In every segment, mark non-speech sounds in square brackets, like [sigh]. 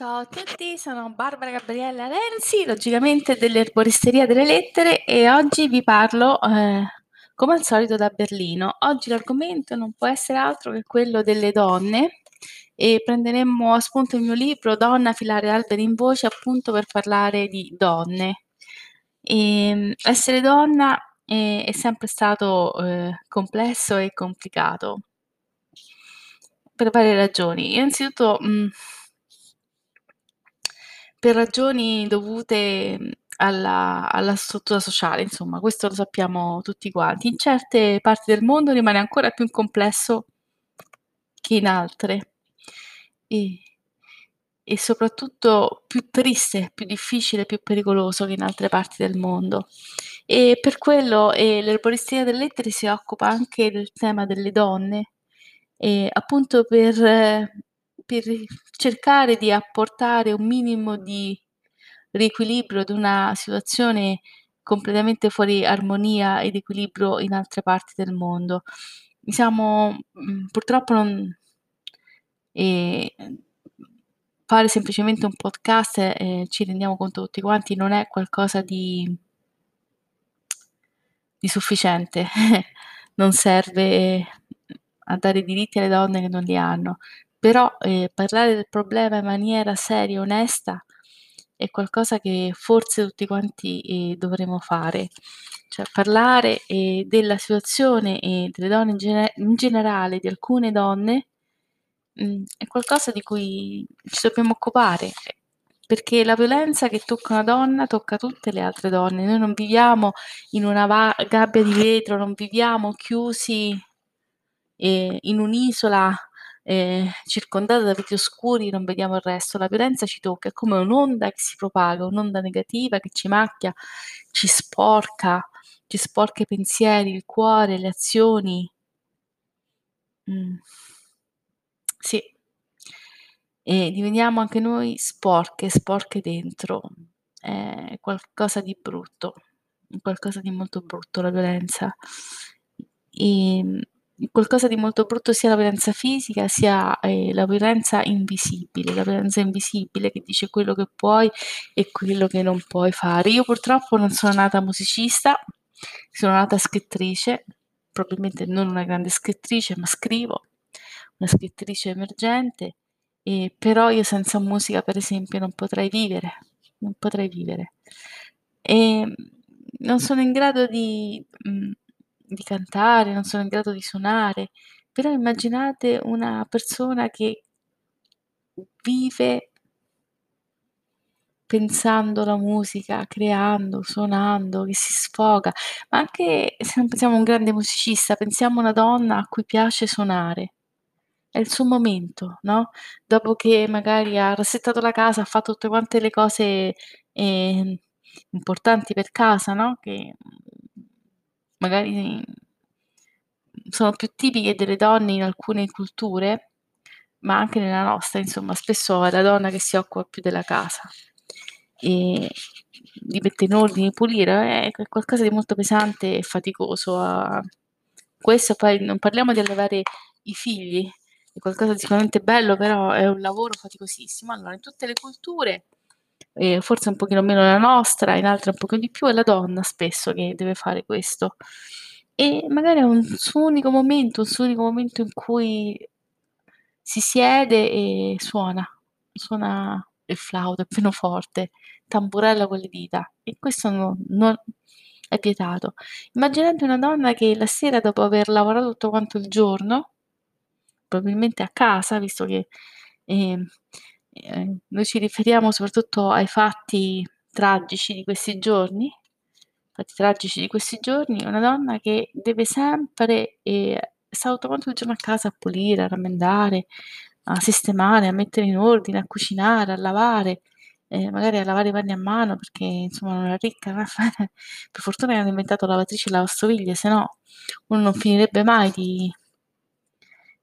Ciao a tutti, sono Barbara Gabriella Renzi, logicamente dell'Erboristeria delle Lettere e oggi vi parlo, eh, come al solito, da Berlino. Oggi l'argomento non può essere altro che quello delle donne e prenderemo a spunto il mio libro Donna filare alberi in voce appunto per parlare di donne. E, ehm, essere donna è, è sempre stato eh, complesso e complicato per varie ragioni. Innanzitutto... Mh, per ragioni dovute, mhmm, alla alla struttura sociale, insomma, questo lo sappiamo tutti quanti. In certe parti del mondo rimane ancora più complesso che in altre. E e soprattutto più triste, più difficile, più pericoloso che in altre parti del mondo. E per quello, ehm, l'erboristeria delle lettere si occupa anche del tema delle donne, ehm, appunto per per cercare di apportare un minimo di riequilibrio ad una situazione completamente fuori armonia ed equilibrio in altre parti del mondo. Siamo mhmm, purtroppo non ehm, fare semplicemente un podcast, ehm, ci rendiamo conto tutti quanti, non è qualcosa di di sufficiente. [laughs] Non serve a dare diritti alle donne che non li hanno. Però, ehm, parlare del problema in maniera seria e onesta è qualcosa che forse tutti quanti, ehm, dovremmo fare. Cioè parlare, ehm, della situazione e delle donne in gene in generale, di alcune donne, mhmm, è qualcosa di cui ci dobbiamo occupare, perché la violenza che tocca una donna tocca tutte le altre donne. Noi non viviamo in una va gabbia di vetro, non viviamo chiusi, ehm, in un'isola eh, circondata da vetri oscuri, non vediamo il resto. La violenza ci tocca, è come un'onda che si propaga, un'onda negativa che ci macchia, ci sporca, ci sporca i pensieri, il cuore, le azioni. Mm. Sì. E diveniamo anche noi sporche, sporche dentro. È qualcosa di brutto, qualcosa di molto brutto la violenza. E ehm, qualcosa di molto brutto sia la violenza fisica sia eh, la violenza invisibile, la violenza invisibile che dice quello che puoi e quello che non puoi fare. Io purtroppo non sono nata musicista, sono nata scrittrice, probabilmente non una grande scrittrice, ma scrivo, una scrittrice emergente, e però io senza musica, per esempio, non potrei vivere, non potrei vivere. E non sono in grado di mh, mm, di cantare, non sono in grado di suonare, però immaginate una persona che vive pensando la musica, creando, suonando, che si sfoga, ma anche se non pensiamo a un grande musicista, pensiamo a una donna a cui piace suonare. È il suo momento, no? Dopo che magari ha rassettato la casa, ha fatto tutte quante le cose eh, importanti per casa, no? Che magari sono più tipiche delle donne in alcune culture, ma anche nella nostra, insomma, spesso è la donna che si occupa più della casa e di mettere in ordine, pulire, è qualcosa di molto pesante e faticoso. Questo poi non parliamo di allevare i figli, è qualcosa di sicuramente bello, però è un lavoro faticosissimo. Allora, in tutte le culture, eh, forse un pochino meno la nostra, in altre un pochino di più, è la donna spesso che deve fare questo. E magari è un suo unico momento, un suo unico momento in cui si siede e suona, suona il flauto, il pianoforte, tamburella con le dita e questo no non è vietato. Immaginate una donna che la sera dopo aver lavorato tutto quanto il giorno, probabilmente a casa, visto che, ehm, ehm, noi ci riferiamo soprattutto ai fatti tragici di questi giorni fatti tragici di questi giorni, una donna che deve sempre eh, sta tutto il giorno a casa a pulire, a rammendare, a sistemare, a mettere in ordine, a cucinare, a lavare, eh, magari a lavare i panni a mano perché insomma non è ricca. [laughs] per fortuna hanno inventato lavatrici e lavastoviglie, se no uno non finirebbe mai di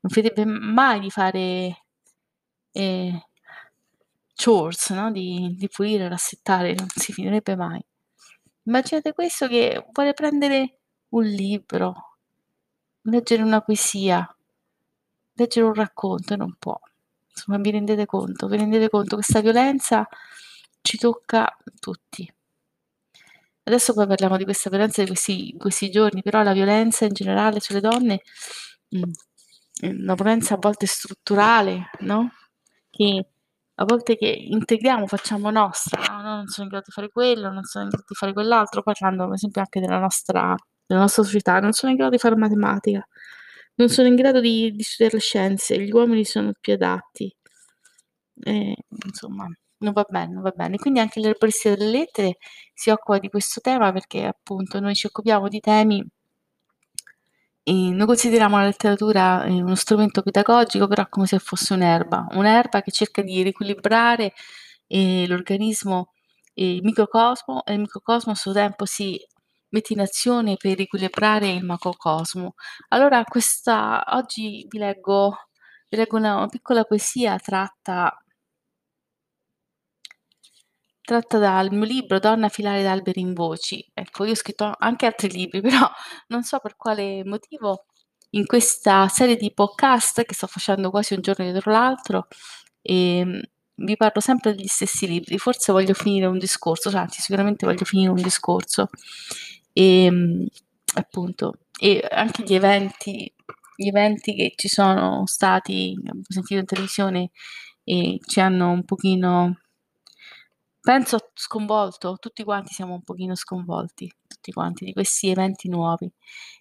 non finirebbe mai di fare eh, chores, no? di, di pulire, rassettare, non si finirebbe mai. Immaginate questo che vuole prendere un libro, leggere una poesia, leggere un racconto e non può. Insomma, vi rendete conto? Vi rendete conto? Questa violenza ci tocca tutti. Adesso poi parliamo di questa violenza di questi, questi giorni, però la violenza in generale sulle donne mh, è una violenza a volte strutturale, no? Che a volte che integriamo, facciamo nostra, no? no? non sono in grado di fare quello, non sono in grado di fare quell'altro, parlando per esempio anche della nostra, della nostra società, non sono in grado di fare matematica, non sono in grado di, di studiare le scienze, gli uomini sono più adatti. E, insomma, non va bene, non va bene. Quindi anche l'erborista delle lettere si occupa di questo tema perché appunto noi ci occupiamo di temi noi consideriamo la letteratura eh, uno strumento pedagogico, però come se fosse un'erba, un'erba che cerca di riequilibrare eh, l'organismo, eh, il microcosmo, e il microcosmo a suo tempo si mette in azione per riequilibrare il macrocosmo. Allora, questa, oggi vi leggo, vi leggo una, una piccola poesia tratta tratta dal mio libro Donna filare d'alberi in voci. Ecco, io ho scritto anche altri libri, [laughs] però non so per quale motivo in questa serie di podcast che sto facendo quasi un giorno dietro l'altro, ehm, vi parlo sempre degli stessi libri. Forse voglio finire un discorso, cioè, anzi sicuramente voglio finire un discorso. E, ehm, appunto, e anche gli eventi, gli eventi che ci sono stati, abbiamo sentito in televisione e ci hanno un pochino penso sconvolto, tutti quanti siamo un pochino sconvolti, tutti quanti, di questi eventi nuovi.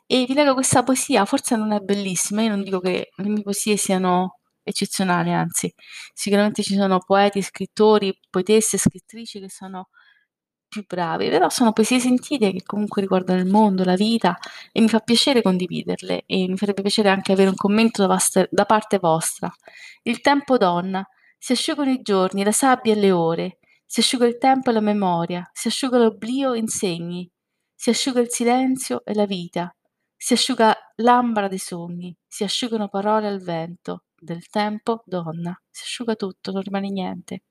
E vi leggo questa poesia, forse non è bellissima, io non dico che le mie poesie siano eccezionali, anzi, sicuramente ci sono poeti, scrittori, poetesse, scrittrici che sono più bravi, però sono poesie sentite che comunque riguardano il mondo, la vita e mi fa piacere condividerle e mi farebbe piacere anche avere un commento da, vaste, da parte vostra. Il tempo donna, si asciugano i giorni, la sabbia e le ore, si asciuga il tempo e la memoria, si asciuga l'oblio e insegni, si asciuga il silenzio e la vita, si asciuga l'ambra dei sogni, si asciugano parole al vento, del tempo donna, si asciuga tutto, non rimane niente.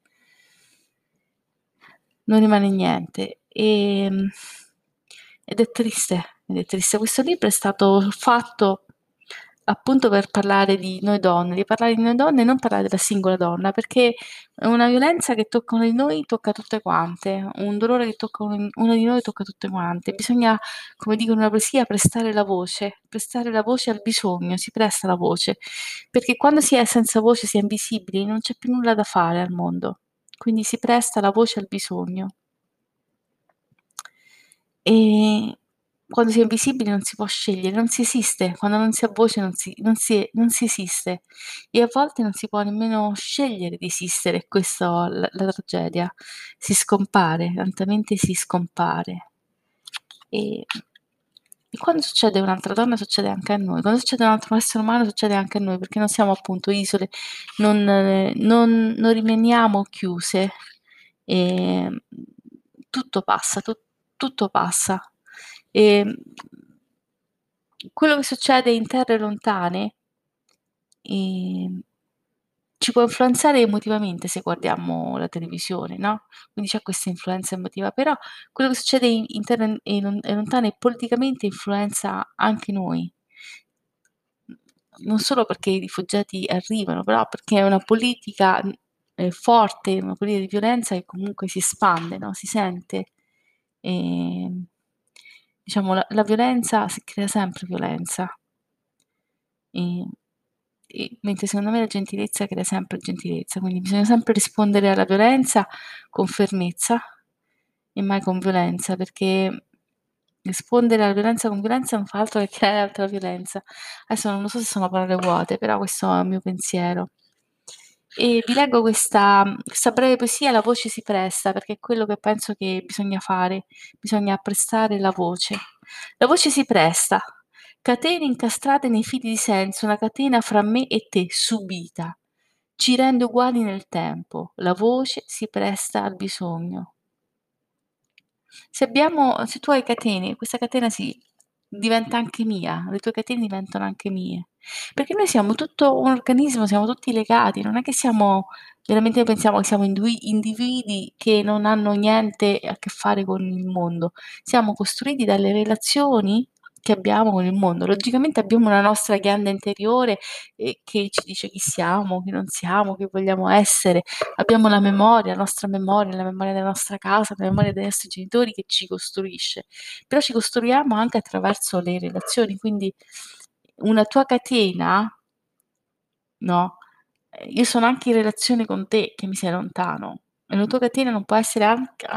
Non rimane niente. E, ehm, ed è triste, ed è triste. Questo libro è stato fatto appunto per parlare di noi donne, di parlare di noi donne e non parlare della singola donna, perché una violenza che tocca uno di noi tocca tutte quante, un dolore che tocca uno di noi tocca tutte quante. Bisogna, come dico in una poesia, prestare la voce, prestare la voce al bisogno, si presta la voce, perché quando si è senza voce, si è invisibili, non c'è più nulla da fare al mondo, quindi si presta la voce al bisogno. E quando si è invisibili non si può scegliere, non si esiste, quando non si ha voce non si, non si, non si esiste e a volte non si può nemmeno scegliere di esistere, è questa la, la tragedia, si scompare, lentamente si scompare. E, e quando succede un'altra donna succede anche a noi, quando succede un altro essere umano succede anche a noi, perché non siamo appunto isole, non, non, non rimaniamo chiuse, e tutto passa, tu, tutto passa. E ehm, quello che succede in terre lontane ehm, ci può influenzare emotivamente se guardiamo la televisione, no? Quindi c'è questa influenza emotiva, però quello che succede in, in terre lontane politicamente influenza anche noi. Non solo perché i rifugiati arrivano, però perché è una politica eh, forte, una politica di violenza che comunque si espande, no? Si sente. E, ehm, diciamo la, la violenza si crea sempre violenza. E, e, mentre secondo me la gentilezza crea sempre gentilezza, quindi bisogna sempre rispondere alla violenza con fermezza e mai con violenza, perché rispondere alla violenza con violenza non fa altro che creare altra violenza. Adesso non so se sono parole vuote, però questo è il mio pensiero. E vi leggo questa, questa breve poesia, la voce si presta, perché è quello che penso che bisogna fare, bisogna prestare la voce. La voce si presta, catene incastrate nei fili di senso, una catena fra me e te, subita, ci rende uguali nel tempo, la voce si presta al bisogno. Se abbiamo, se tu hai catene, questa catena si diventa anche mia, le tue catene diventano anche mie. Perché noi siamo tutto un organismo, siamo tutti legati, non è che siamo veramente pensiamo che siamo individui che non hanno niente a che fare con il mondo. Siamo costruiti dalle relazioni che abbiamo con il mondo. Logicamente abbiamo una nostra ghianda interiore eh, che ci dice chi siamo, chi non siamo, chi vogliamo essere. Abbiamo la memoria, la nostra memoria, la memoria della nostra casa, la memoria dei nostri genitori che ci costruisce. Però ci costruiamo anche attraverso le relazioni, quindi una tua catena, no? Io sono anche in relazione con te che mi sei lontano e la tua catena non può essere anche,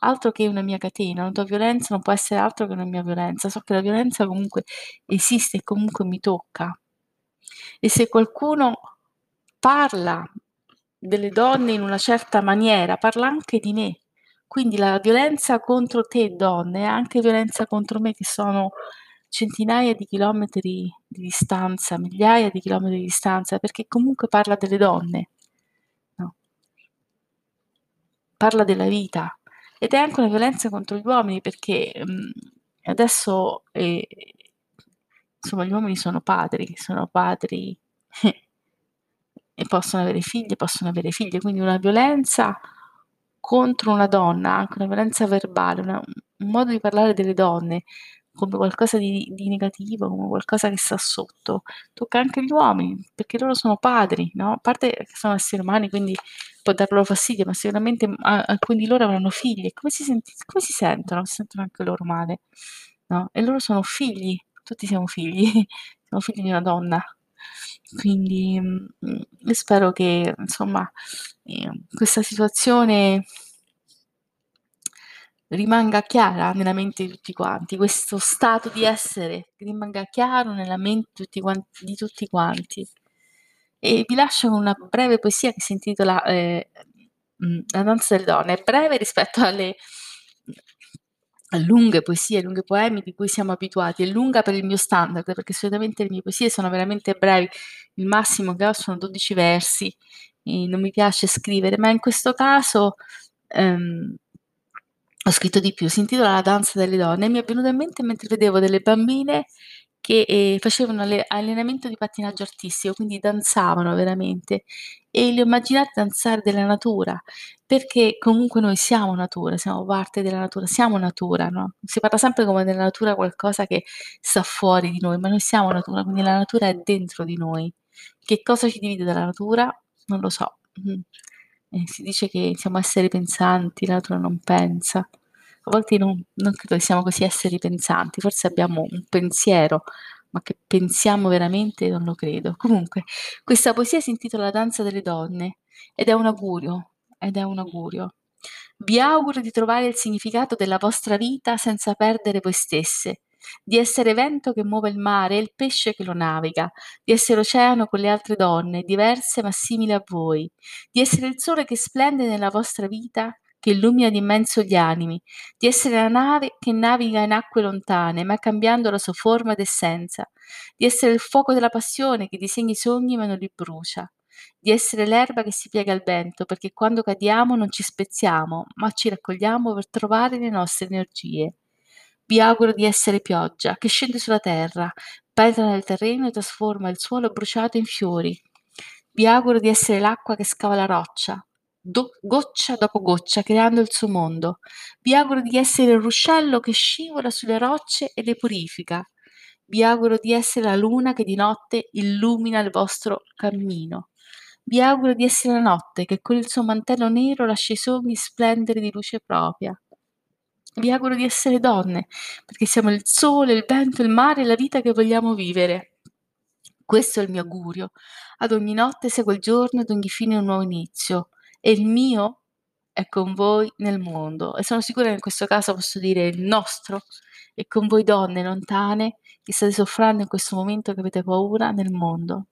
altro che una mia catena, la tua violenza non può essere altro che una mia violenza. So che la violenza comunque esiste e comunque mi tocca. E se qualcuno parla delle donne in una certa maniera, parla anche di me. Quindi la violenza contro te donne è anche violenza contro me che sono centinaia di chilometri di distanza, migliaia di chilometri di distanza, perché comunque parla delle donne. No. Parla della vita ed è anche una violenza contro gli uomini perché mh, adesso eh, insomma gli uomini sono padri, sono padri [laughs] e possono avere figli, possono avere figlie, quindi una violenza contro una donna, anche una violenza verbale, una, un modo di parlare delle donne come qualcosa di, di, negativo, come qualcosa che sta sotto, tocca anche gli uomini, perché loro sono padri, no? A parte che sono esseri umani, quindi può dar loro fastidio, ma sicuramente alcuni di loro avranno figli, come si, senti, come si sentono? Si sentono anche loro male, no? E loro sono figli, tutti siamo figli, [laughs] siamo figli di una donna. Quindi mh, mm, spero che, insomma, eh, questa situazione rimanga chiara nella mente di tutti quanti, questo stato di essere rimanga chiaro nella mente di tutti quanti. Di tutti quanti. E vi lascio con una breve poesia che si intitola eh, mm, La danza delle donne. È breve rispetto alle lunghe poesie, lunghe poemi di cui siamo abituati. È lunga per il mio standard, perché solitamente le mie poesie sono veramente brevi. Il massimo che ho sono 12 versi. non mi piace scrivere, ma in questo caso ehm, ho scritto di più, si intitola La danza delle donne e mi è venuto in mente mentre vedevo delle bambine che eh, facevano alle- allenamento di pattinaggio artistico, quindi danzavano veramente e li ho immaginati danzare della natura, perché comunque noi siamo natura, siamo parte della natura, siamo natura, no? Si parla sempre come della natura qualcosa che sta fuori di noi, ma noi siamo natura, quindi la natura è dentro di noi. Che cosa ci divide dalla natura? Non lo so. Mm. Eh, si dice che siamo esseri pensanti, la natura non pensa. A volte non, non credo che siamo così esseri pensanti, forse abbiamo un pensiero, ma che pensiamo veramente non lo credo. Comunque, questa poesia si intitola La danza delle donne ed è un augurio, ed è un augurio. Vi auguro di trovare il significato della vostra vita senza perdere voi stesse di essere vento che muove il mare e il pesce che lo naviga, di essere oceano con le altre donne, diverse ma simili a voi, di essere il sole che splende nella vostra vita, che illumina d'immenso gli animi, di essere la nave che naviga in acque lontane, ma cambiando la sua forma ed essenza, di essere il fuoco della passione che disegna i sogni ma non li brucia, di essere l'erba che si piega al vento, perché quando cadiamo non ci spezziamo, ma ci raccogliamo per trovare le nostre energie. Vi auguro di essere pioggia che scende sulla terra, penetra nel terreno e trasforma il suolo bruciato in fiori. Vi auguro di essere l'acqua che scava la roccia, do- goccia dopo goccia, creando il suo mondo. Vi auguro di essere il ruscello che scivola sulle rocce e le purifica. Vi auguro di essere la luna che di notte illumina il vostro cammino. Vi auguro di essere la notte che con il suo mantello nero lascia i sogni splendere di luce propria. Vi auguro di essere donne, perché siamo il sole, il vento, il mare e la vita che vogliamo vivere. Questo è il mio augurio. Ad ogni notte segue il giorno, ad ogni fine un nuovo inizio. E il mio è con voi nel mondo. E sono sicura che in questo caso posso dire il nostro è con voi donne lontane che state soffrendo in questo momento che avete paura nel mondo.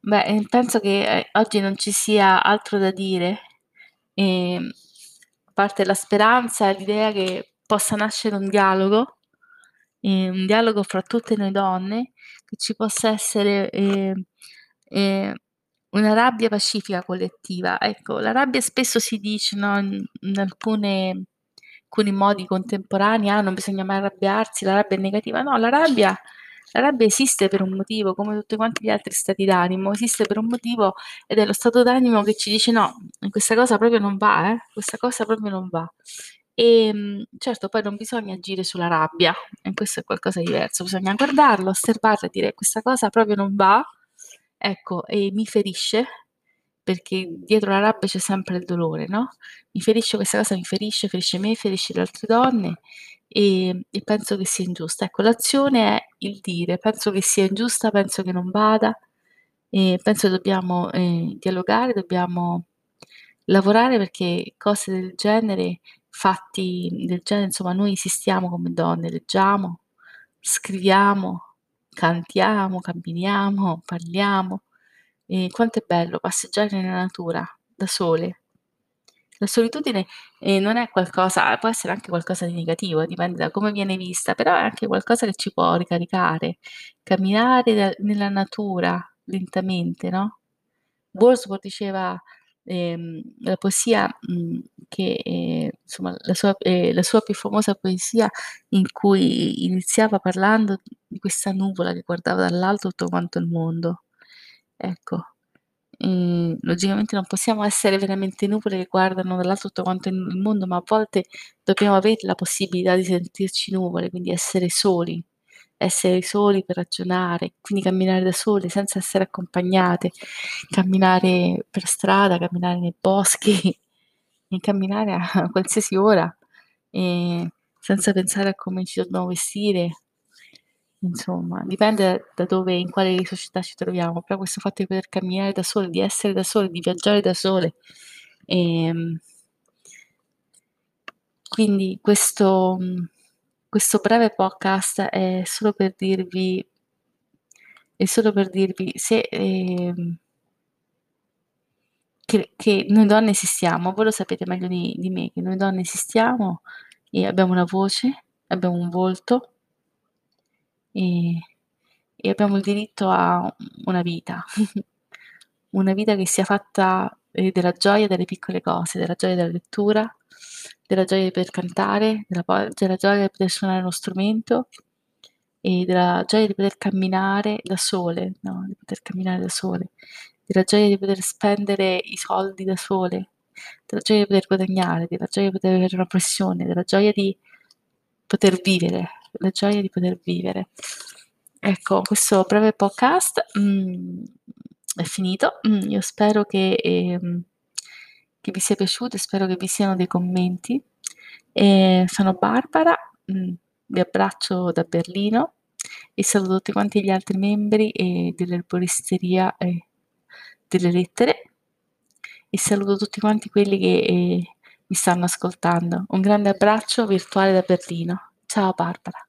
Beh, penso che eh, oggi non ci sia altro da dire. E ehm, parte la speranza l'idea che possa nascere un dialogo, eh, un dialogo fra tutte noi donne, che ci possa essere eh, eh, una rabbia pacifica collettiva. Ecco, la rabbia spesso si dice no, in, in alcune, alcuni modi contemporanei, ah, non bisogna mai arrabbiarsi, la rabbia è negativa. No, la rabbia la rabbia esiste per un motivo, come tutti quanti gli altri stati d'animo, esiste per un motivo ed è lo stato d'animo che ci dice no, questa cosa proprio non va, eh? questa cosa proprio non va. Ehm, certo poi non bisogna agire sulla rabbia, e questo è qualcosa di diverso, bisogna guardarlo, osservarlo e dire: "Questa cosa proprio non va, ecco, e mi ferisce", perché dietro la rabbia c'è sempre il dolore, no, mi ferisce questa cosa, mi ferisce, ferisce me, ferisce le altre donne, ehm, e penso che sia ingiusta. Ecco, l'azione è il dire: "Penso che sia ingiusta, penso che non vada, e penso dobbiamo, ehm, dialogare, dobbiamo lavorare perché cose del genere, fatti del genere, insomma noi esistiamo come donne, leggiamo, scriviamo, cantiamo, camminiamo, parliamo, e quanto è bello passeggiare nella natura da sole. La solitudine, ehm, non è qualcosa può essere anche qualcosa di negativo, dipende da come viene vista, però è anche qualcosa che ci può ricaricare. Camminare da nella natura lentamente, no, Wordsworth diceva, ehm, la poesia, mhmm, che, ehm, insomma la sua ehm, la sua più famosa poesia in cui iniziava parlando di questa nuvola che guardava dall'alto tutto quanto il mondo. Ecco, Mhmm, logicamente non possiamo essere veramente nuvole che guardano dall'alto tutto quanto il mondo, ma a volte dobbiamo aver la possibilità di sentirci nuvole, quindi essere soli, essere soli per ragionare, quindi camminare da sole senza essere accompagnate, camminare per strada, camminare nei boschi [laughs] e camminare a qualsiasi ora, ehm, senza pensare a come ci dobbiamo vestire. Insomma, dipende da dove in quale società ci troviamo, però questo fatto di poter camminare da sole, di essere da sole, di viaggiare da sole, ehm quindi questo questo breve podcast è solo per dirvi è solo per dirvi se, ehm che che noi donne esistiamo, voi lo sapete meglio di di me, che noi donne esistiamo e abbiamo una voce, abbiamo un volto e e abbiamo il diritto a una vita. [laughs] Una vita che sia fatta, ehm, della gioia delle piccole cose, della gioia della lettura, della gioia di poter cantare, della della gioia di poter suonare uno strumento e della gioia di poter camminare da sole, no, di poter camminare da sole, della gioia di poter spendere i soldi da sole, della gioia di poter guadagnare, della gioia di poter avere una professione, della gioia di poter vivere, la gioia di poter vivere. Ecco, questo breve podcast, mhmm, è finito. Mhmm, io spero che ehm, che vi sia piaciuto spero che vi siano dei commenti. Ehm, sono Barbara, mhmm, vi abbraccio da Berlino e saluto tutti quanti gli altri membri, ehm, dell'erboristeria, delle lettere e saluto tutti quanti quelli che, ehm, mi stanno ascoltando. Un grande abbraccio virtuale da Berlino. Ciao Barbara.